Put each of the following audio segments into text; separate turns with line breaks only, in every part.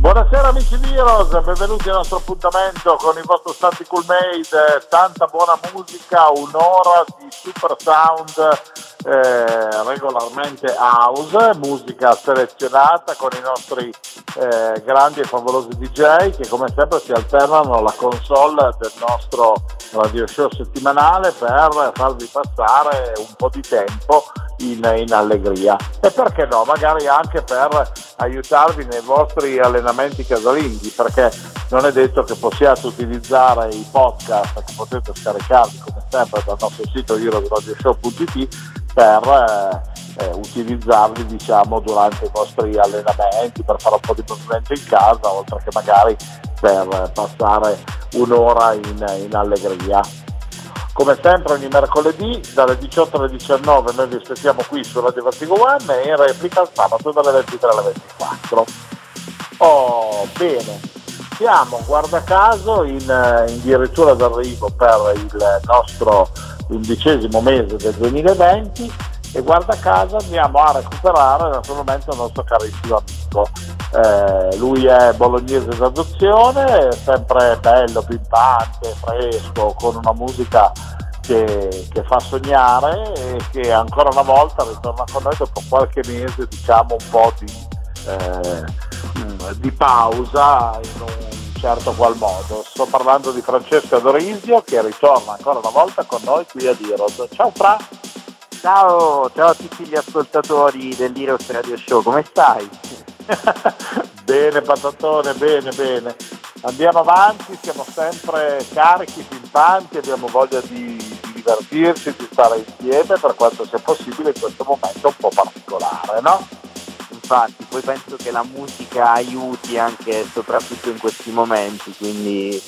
Buonasera amici di Heroes, benvenuti al nostro appuntamento con il vostro Stanti Cool Made, tanta buona musica, un'ora di super sound eh, regolarmente house, musica selezionata con i nostri eh, grandi e favolosi DJ che come sempre si alternano alla console del nostro radio show settimanale per farvi passare un po' di tempo in, in, allegria. E perché no, magari anche per aiutarvi nei vostri allenamenti casalinghi perché non è detto che possiate utilizzare i podcast che potete scaricarvi come sempre dal nostro sito heroesradioshow.it per eh, eh, utilizzarli diciamo durante i vostri allenamenti per fare un po' di movimento in casa oltre che magari per passare un'ora in, in allegria come sempre ogni mercoledì dalle 18 alle 19 noi vi aspettiamo qui su Radio Vertigo One e in replica il sabato dalle 23 alle 24. Oh, bene, siamo guarda caso in, eh, in dirittura d'arrivo per il nostro undicesimo mese del 2020 e guarda caso andiamo a recuperare naturalmente il nostro carissimo amico. Eh, lui è bolognese d'adozione, sempre bello, pimpante, fresco, con una musica che, che, fa sognare e che ancora una volta ritorna con noi dopo qualche mese diciamo un po' di, eh, di pausa in un certo qual modo. Sto parlando di Francesco Adorisio che ritorna ancora una volta con noi qui a Diros. Ciao Fra!
Ciao, ciao a tutti gli ascoltatori dell'Heroes Radio Show, come stai?
bene patatone, bene, bene. Andiamo avanti, siamo sempre carichi, pimpanti, abbiamo voglia di, di divertirci, di stare insieme per quanto sia possibile in questo momento un po' particolare, no?
Infatti, poi penso che la musica aiuti anche soprattutto in questi momenti, quindi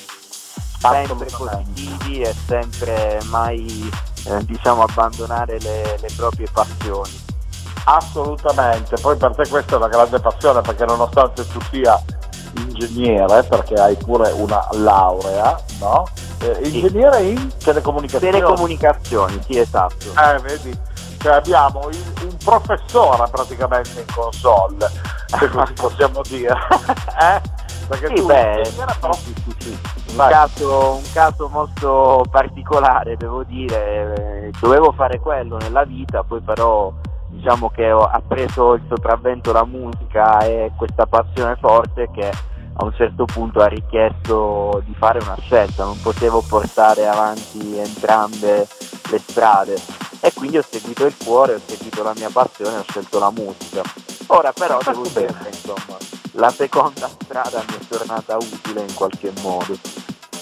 sempre positivi e sempre mai eh, diciamo abbandonare le, le proprie passioni.
Assolutamente, poi per te questa è una grande passione perché nonostante tu sia ingegnere, perché hai pure una laurea, no? Eh, ingegnere sì. in telecomunicazioni.
Telecomunicazioni, sì esatto.
Eh, vedi, cioè abbiamo un professore praticamente in console, se così possiamo dire.
eh? Perché sì, tu beh, però... sì, sì, sì. Un, caso, un caso molto particolare, devo dire, dovevo fare quello nella vita, poi però diciamo che ho, ha preso il sopravvento la musica e questa passione forte che a un certo punto ha richiesto di fare una scelta, non potevo portare avanti entrambe le strade e quindi ho seguito il cuore, ho seguito la mia passione, ho scelto la musica. Ora però devo dire insomma la seconda strada mi è tornata utile in qualche modo.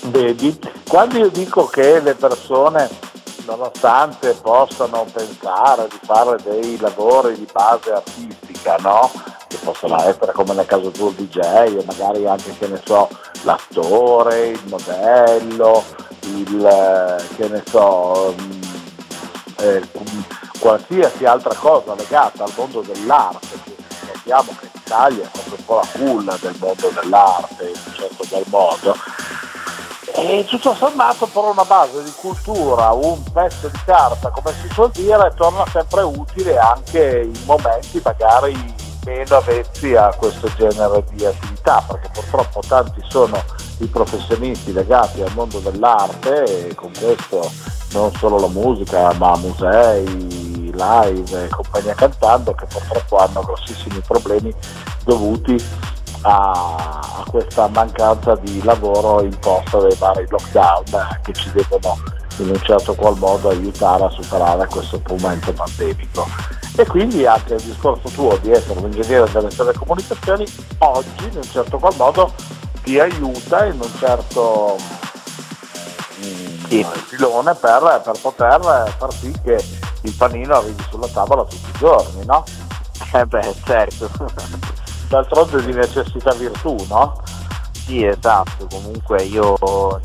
Vedi, quando io dico che le persone nonostante possano pensare di fare dei lavori di base artistica, no? Che possono essere come nel caso tuo DJ o magari anche che ne so l'attore, il modello, il che ne so mm, eh, qualsiasi altra cosa legata al mondo dell'arte, sappiamo che in Italia è proprio un po' la culla del mondo dell'arte in un certo qual modo. E tutto sommato per una base di cultura, un pezzo di carta, come si suol dire, torna sempre utile anche in momenti magari meno avvezzi a questo genere di attività, perché purtroppo tanti sono i professionisti legati al mondo dell'arte e con questo non solo la musica, ma musei, live e compagnia cantando che purtroppo hanno grossissimi problemi dovuti a, questa mancanza di lavoro imposta dai vari lockdown eh, che ci devono in un certo qual modo aiutare a superare questo momento pandemico. E quindi anche il discorso tuo di essere un ingegnere delle telecomunicazioni oggi in un certo qual modo ti aiuta in un certo mm, sì. filone per, per, poter far sì che il panino arrivi sulla tavola tutti i giorni, no?
Eh beh, certo
d'altronde di necessità virtù, no?
Sì, esatto, comunque io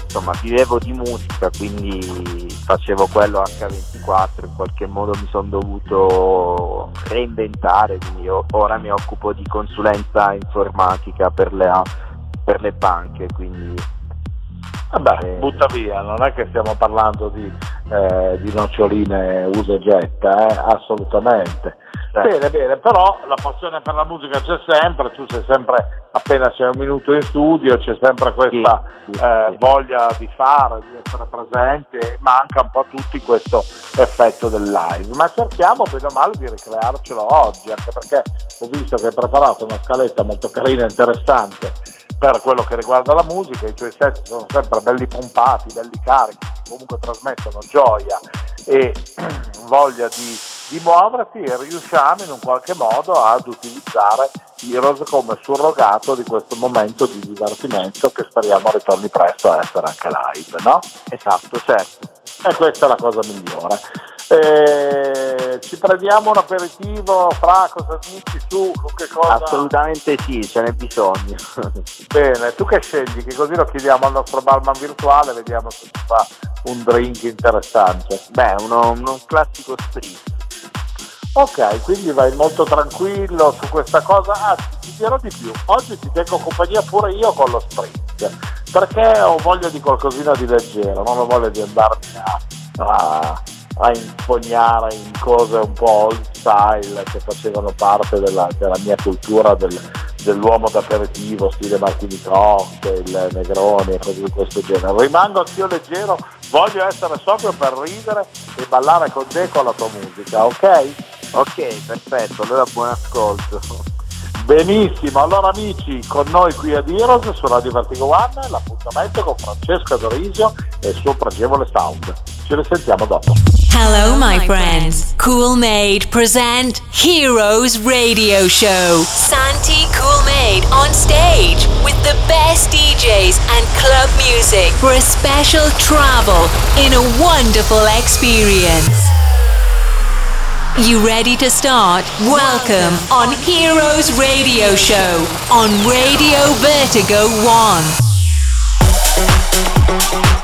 insomma vivevo di musica, quindi facevo quello H24, in qualche modo mi sono dovuto reinventare, quindi ora mi occupo di consulenza informatica per le, per le banche, quindi
Vabbè, eh, butta via, non è che stiamo parlando di, eh, di noccioline usa e getta, eh? assolutamente. Bene, bene, però la passione per la musica c'è sempre, tu sei sempre, appena c'è un minuto in studio, c'è sempre questa sì, sì, eh, sì. voglia di fare, di essere presente, manca un po' a tutti questo effetto del live, ma cerchiamo bene o male di ricrearcelo oggi, anche perché ho visto che hai preparato una scaletta molto carina e interessante per quello che riguarda la musica, i tuoi set sono sempre belli pompati, belli carichi, comunque trasmettono gioia e voglia di, di muoverti e riusciamo in un qualche modo ad utilizzare Heroes come surrogato di questo momento di divertimento che speriamo ritorni presto a essere anche live, no?
Esatto, certo.
E questa è la cosa migliore. Eh, ci prendiamo un aperitivo, Fra, cosa dici tu? Che cosa...
Assolutamente sì, ce n'è bisogno.
Bene, tu che scegli? Che così lo chiediamo al nostro barman virtuale, vediamo se ci fa un drink interessante.
Beh, uno, uno classico spritz.
Ok, quindi vai molto tranquillo su questa cosa. Ah, ti dirò di più, oggi ti tengo compagnia pure io con lo sprint, perché ho voglia di qualcosina di leggero, non ho voglia di andarmi a, a a impognare in cose un po' old style che facevano parte della, della mia cultura del, dell'uomo d'aperitivo, stile Martini Cocktail, Negroni e cose di questo genere. Rimango anch'io leggero, voglio essere sobrio per ridere e ballare con te con la tua musica, ok?
Ok, perfetto, allora buon ascolto.
Benissimo, allora amici, con noi qui a Heroes su Radio Vertigo One, l'appuntamento con Francesca Dorisio e il suo pregevole sound. Ce ne sentiamo dopo.
Hello, my friends. Cool Made present Heroes Radio Show. Santi Cool Made on stage with the best DJs and club music for a special travel in a wonderful experience. You ready to start? Welcome on Heroes Radio Show on Radio Vertigo 1.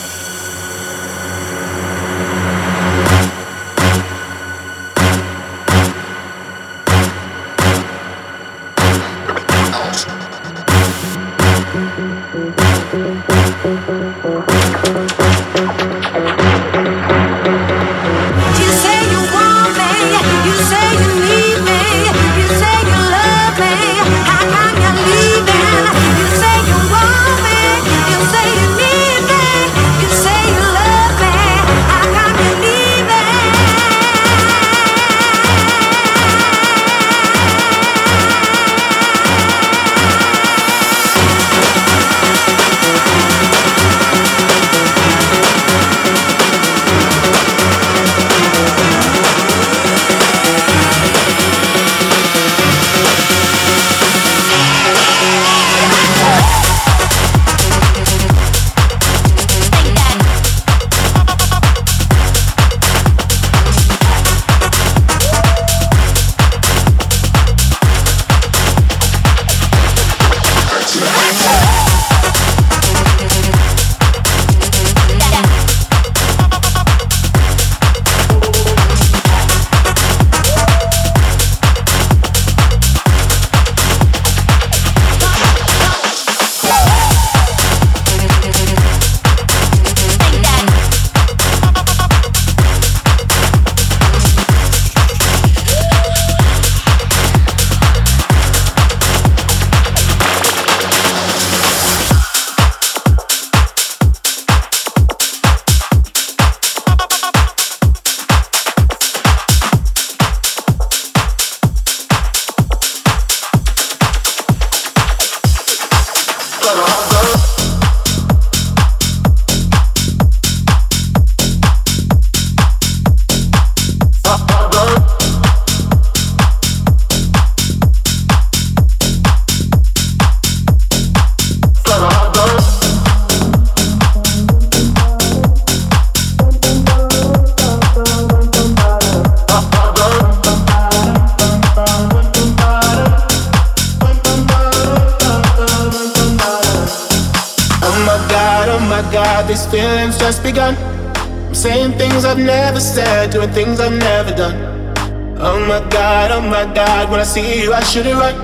see you, I should it run,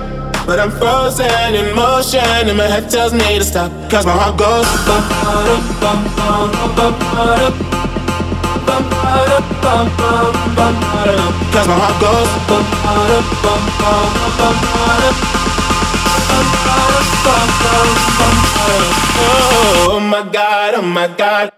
But I'm frozen in motion, and my head tells me to stop. Cause my heart goes. Cause my heart goes. Oh my god, oh my god.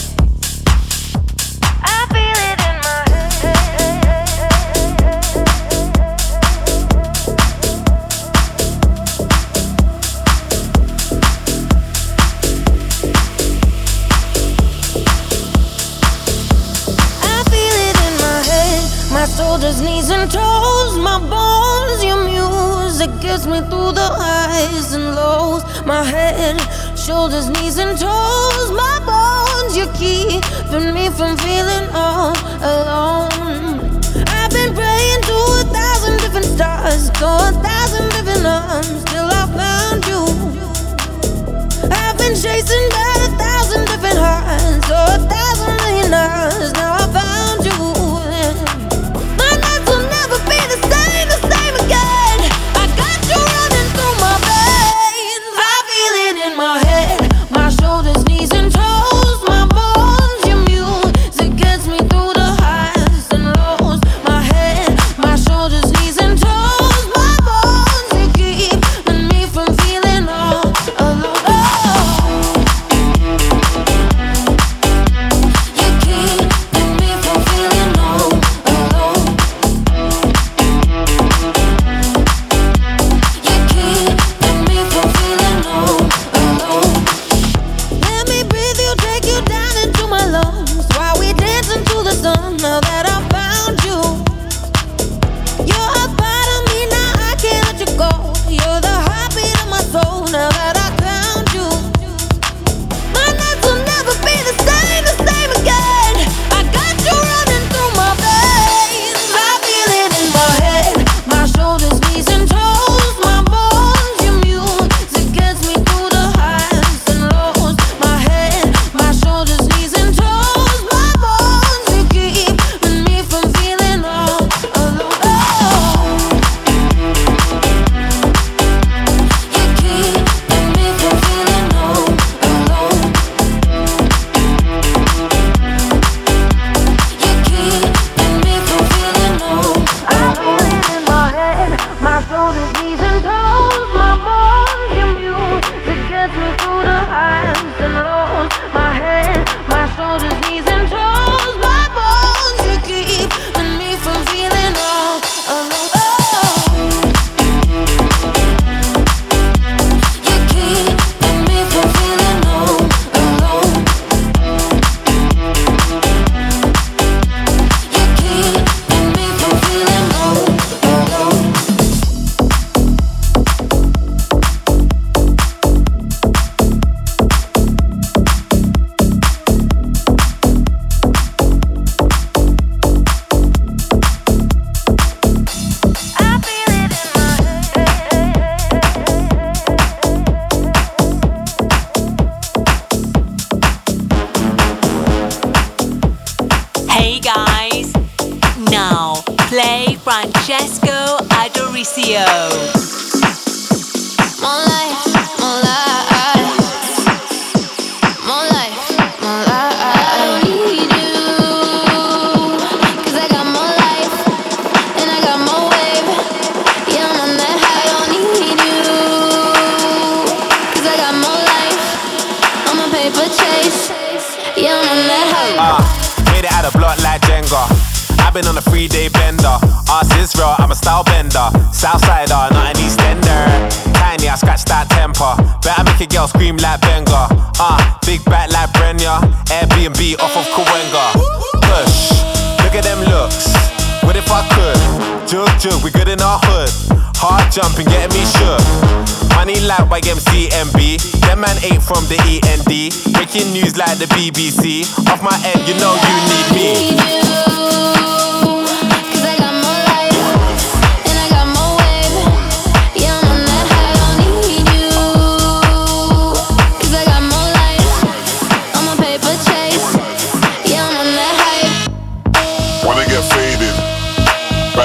from feeling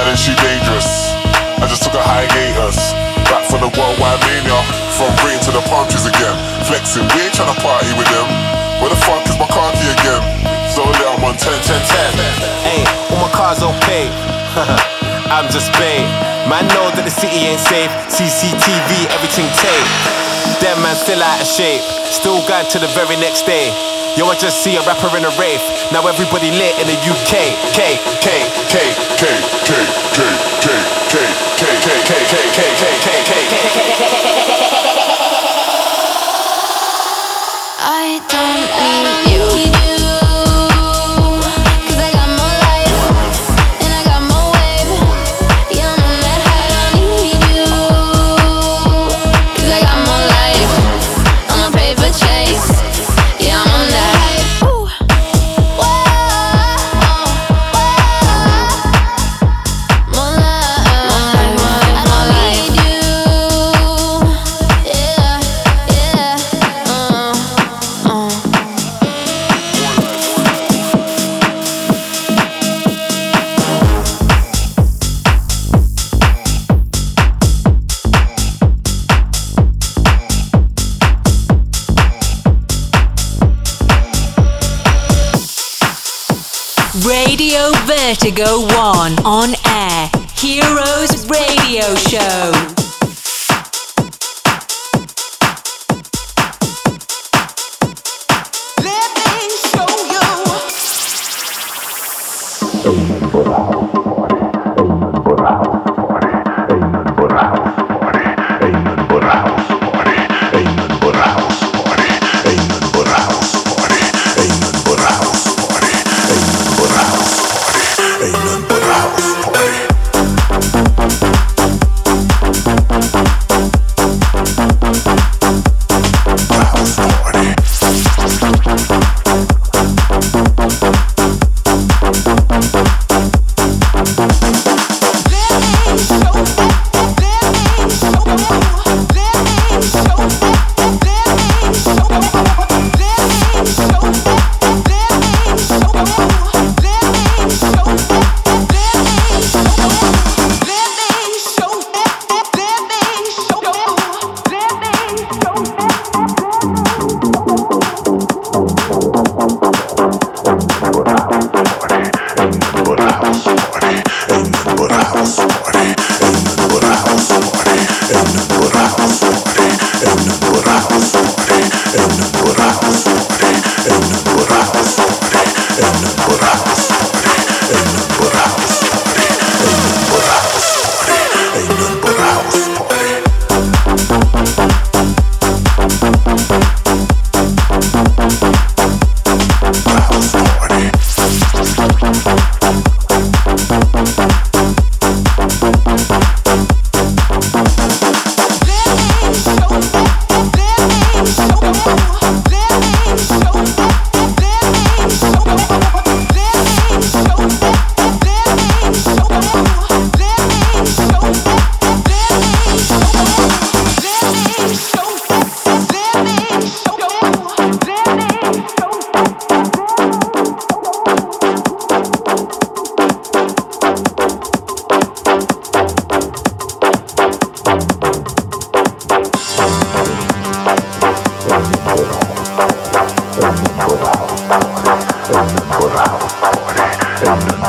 bad and she dangerous. I just took a hiatus. Back from the worldwide mania. From rain to the palm trees again. Flexing, we ain't trying to party with them. Where the fuck is my car key again? So lit, I'm on 10, 10, 10. Hey, all my cars on. I'm just paid. Man know that the city ain't safe. CCTV, everything tape. Dead man still out of shape. Still going
to the very next day. Yo, I just see a rapper in a rave. Now everybody lit in the UK. K, K, K, K. I don't need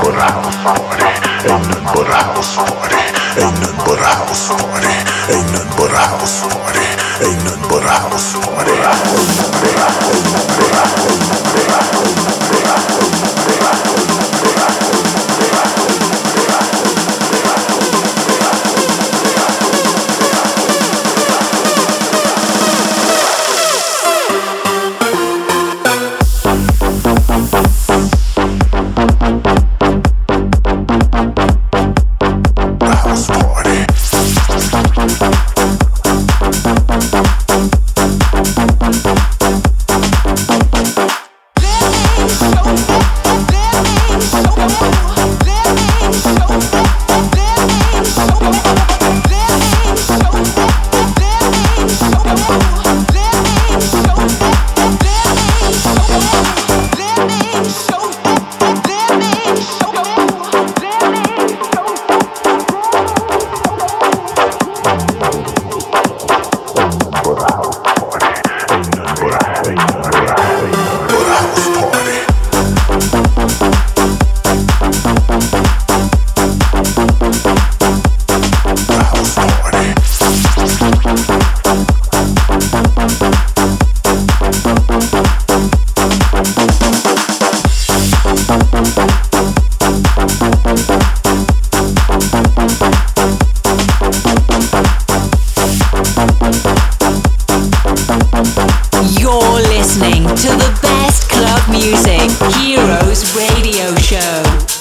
but a house party. Ain't nothing but a house party. Ain't nothing but a house party. Ain't nothing but a house party. Ain't nothing but a house party. Ain't
nothing but a house party. Heroes Radio Show.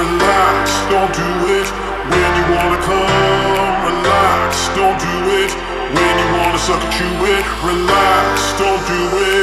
relax, don't do it when you wanna come. Relax, don't do it when you wanna suck at chew it. Relax, don't do it.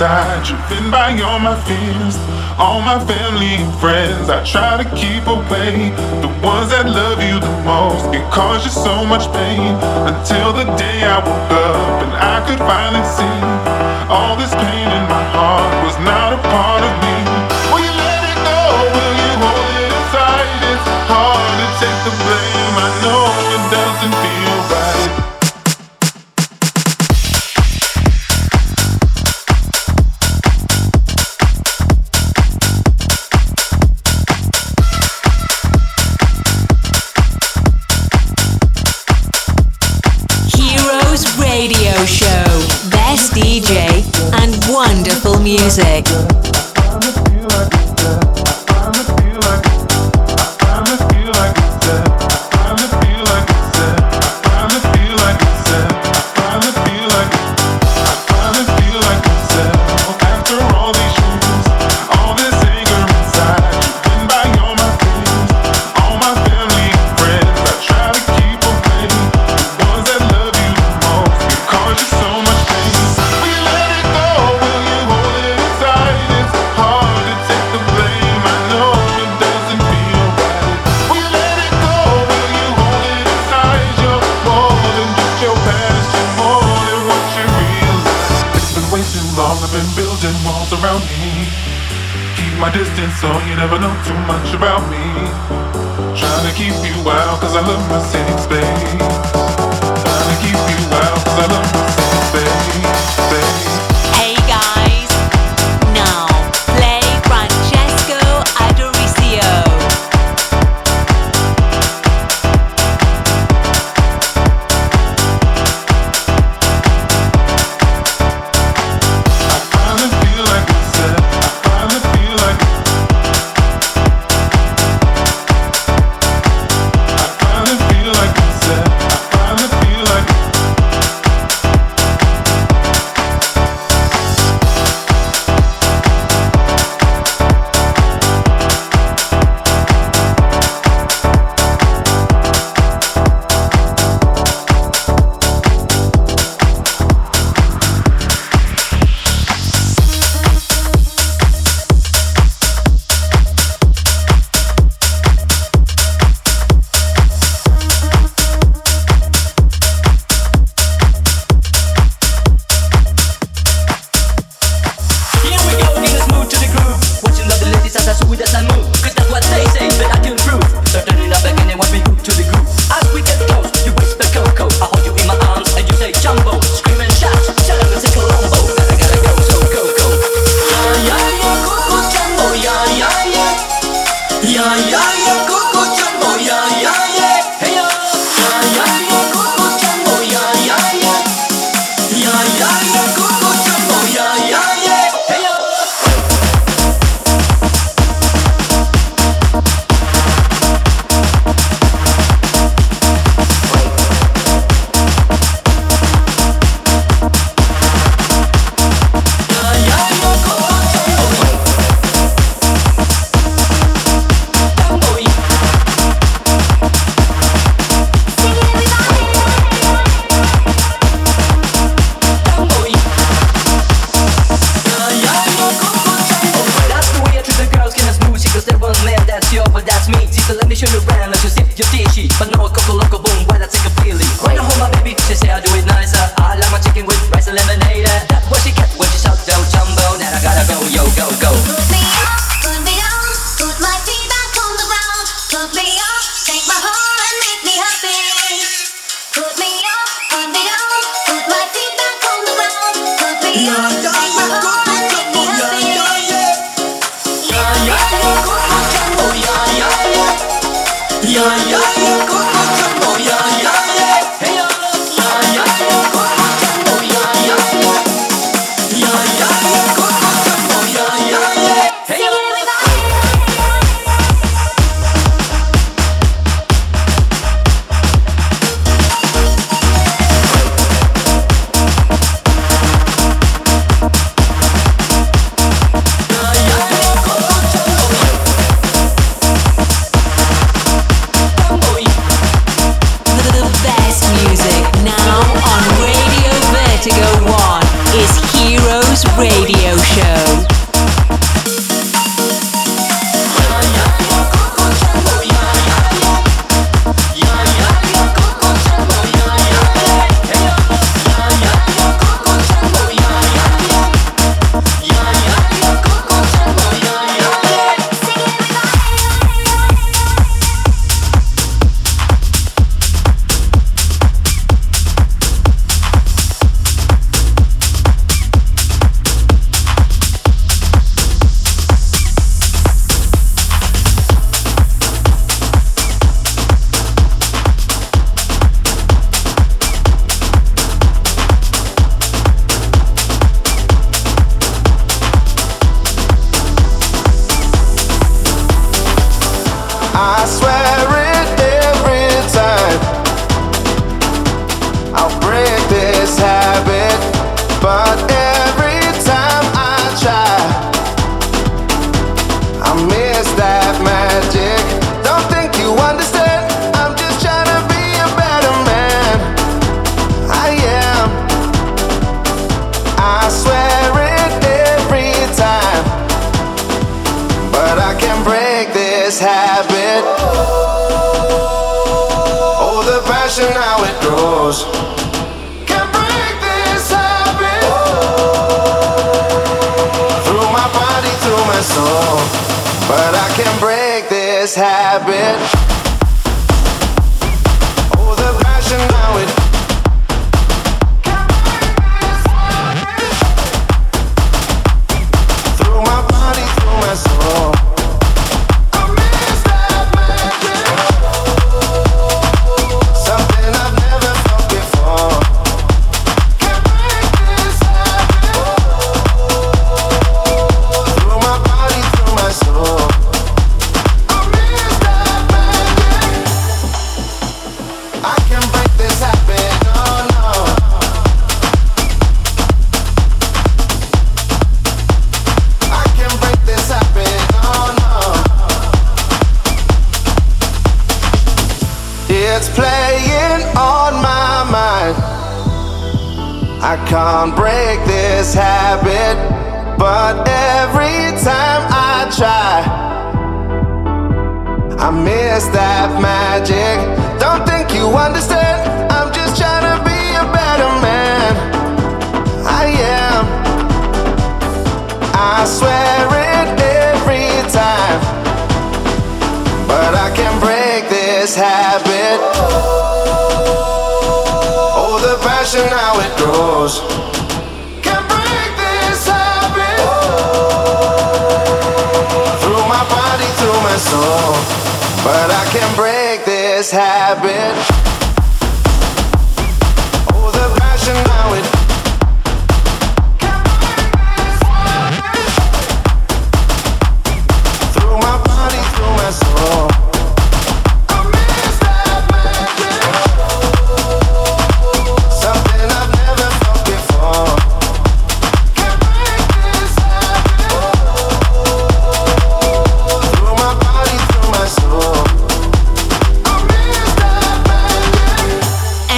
inside. Driven by all my fears, all my family and friends. I try to keep away the ones that love you the most. It caused you so much pain until the day I woke up and I could finally see all this pain in my heart was not a part of me. the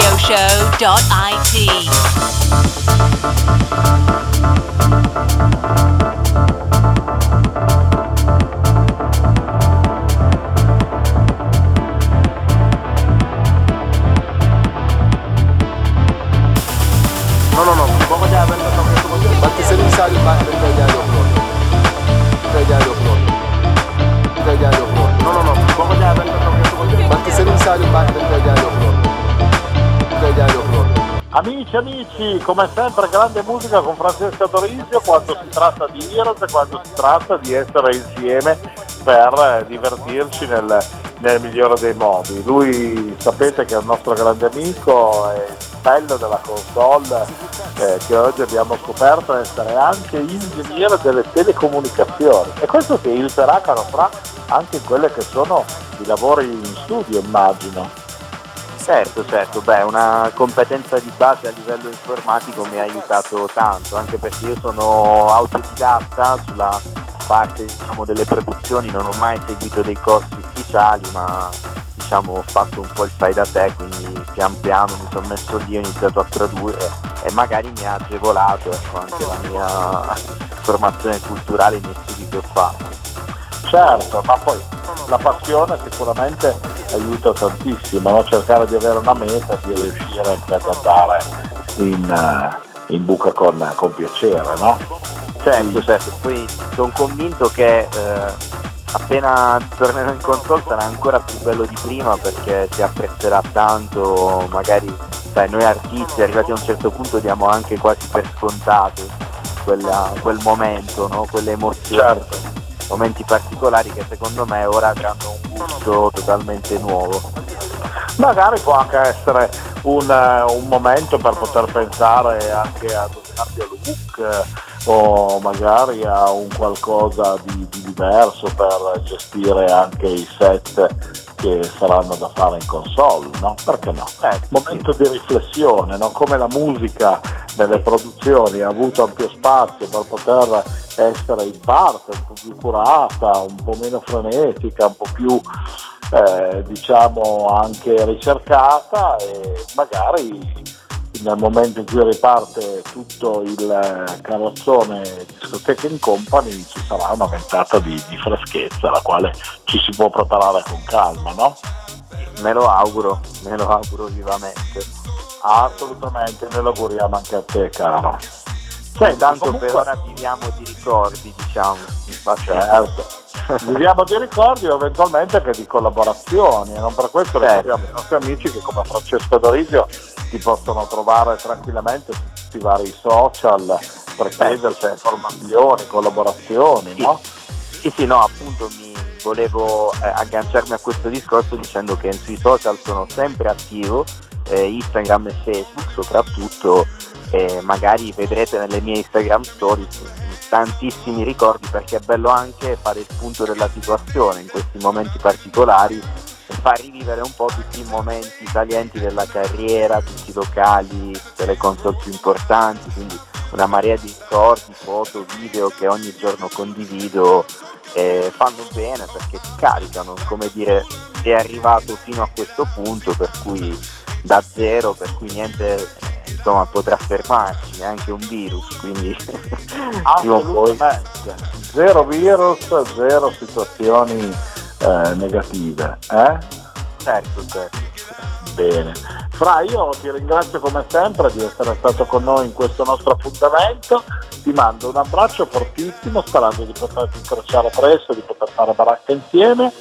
radioshow.it. come
sempre grande musica con Francesco Dorisio quando si tratta di Heroes quando si tratta di essere insieme per divertirci nel, nel migliore dei modi. Lui sapete che è un nostro grande amico, è il bello della console eh, che oggi abbiamo scoperto essere anche ingegnere delle telecomunicazioni e questo si aiuterà caro Fra anche in quelle che sono i lavori in studio immagino.
Certo, certo, beh, una competenza di base a livello informatico mi ha aiutato tanto, anche perché io sono autodidatta sulla parte diciamo, delle produzioni, non ho mai seguito dei corsi ufficiali, ma diciamo, ho fatto un po' il fai da te, quindi pian piano mi sono messo lì, ho iniziato a tradurre e magari mi ha agevolato ecco, anche la mia formazione culturale nei studi che ho fatto.
Certo, ma poi la passione sicuramente aiuta tantissimo, no? cercare di avere una meta di riuscire ad andare in, uh, in buca con, con, piacere. No?
Certo, certo, poi sono convinto che eh, appena tornerò in console sarà ancora più bello di prima perché si apprezzerà tanto, magari sai, noi artisti arrivati a un certo punto diamo anche quasi per scontato quella, quel momento, no? quelle emozioni.
Certo
momenti particolari che secondo me ora avranno un gusto totalmente nuovo.
Magari può anche essere un, un momento per poter pensare anche ad un cambio look o magari a un qualcosa di, di diverso per gestire anche i set che saranno da fare in console, no? Perché no? Eh, momento di riflessione, no? come la musica nelle produzioni ha avuto ampio spazio per poter essere in parte un po' più curata, un po' meno frenetica, un po' più eh, diciamo anche ricercata e magari nel momento in cui riparte tutto il carrozzone discoteca in company ci sarà una ventata di, di, freschezza la quale ci si può preparare con calma, no?
Me lo auguro, me lo auguro vivamente.
Assolutamente, ne lo auguriamo anche a te caro.
Senti, Tanto comunque... per ora viviamo di ricordi, diciamo.
Certo. viviamo di ricordi o eventualmente anche di collaborazioni e non per questo certo. ricordiamo i nostri amici che come Francesco Dorisio ti possono trovare tranquillamente su tutti i vari social per chiederci informazioni, collaborazioni,
sì.
no?
Sì, sì, no, appunto mi volevo eh, agganciarmi a questo discorso dicendo che sui social sono sempre attivo, eh, Instagram e Facebook soprattutto, eh, magari vedrete nelle mie Instagram stories tantissimi ricordi perché è bello anche fare il punto della situazione in questi momenti particolari fa rivivere un po' tutti i momenti salienti della carriera, tutti i locali, tutte le console più importanti, quindi una marea di ricordi, foto, video che ogni giorno condivido e fanno bene perché ti caricano, come dire, è arrivato fino a questo punto per cui da zero, per cui niente insomma potrà fermarci, neanche un virus, quindi
prima o poi zero virus, zero situazioni eh, negative. Eh?
Certo, certo.
Bene. Fra, io ti ringrazio come sempre di essere stato con noi in questo nostro appuntamento, ti mando un abbraccio fortissimo sperando di poterti incrociare presto, di poter fare baracca insieme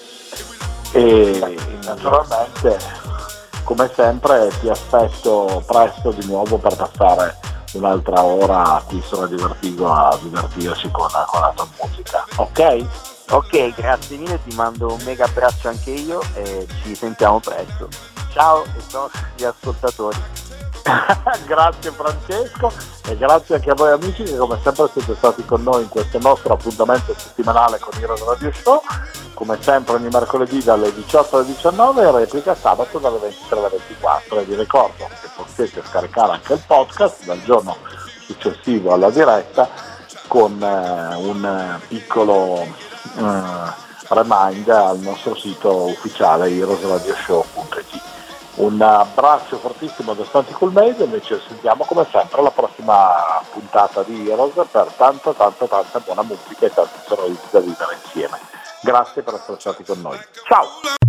e naturalmente come sempre ti aspetto presto di nuovo per passare un'altra ora qui su Radio Vertigo a divertirci con, con la tua musica, ok?
Ok, grazie mille, ti mando un mega abbraccio anche io e ci sentiamo presto. Ciao e ciao a tutti gli ascoltatori.
grazie Francesco e grazie anche a voi amici che come sempre siete stati con noi in questo nostro appuntamento settimanale con Heroes Radio Show come sempre ogni mercoledì dalle 18 alle 19 e replica sabato dalle 23 alle 24 e vi ricordo che potete scaricare anche il podcast dal giorno successivo alla diretta con eh, un piccolo eh, remind al nostro sito ufficiale heroesradioshow.it. Un abbraccio fortissimo da Stanti Cool Made e noi ci sentiamo come sempre alla prossima puntata di Heroes per tanta tanta tanta buona musica e tanti sorrisi da vivere insieme. Grazie per essere stati con noi. Ciao!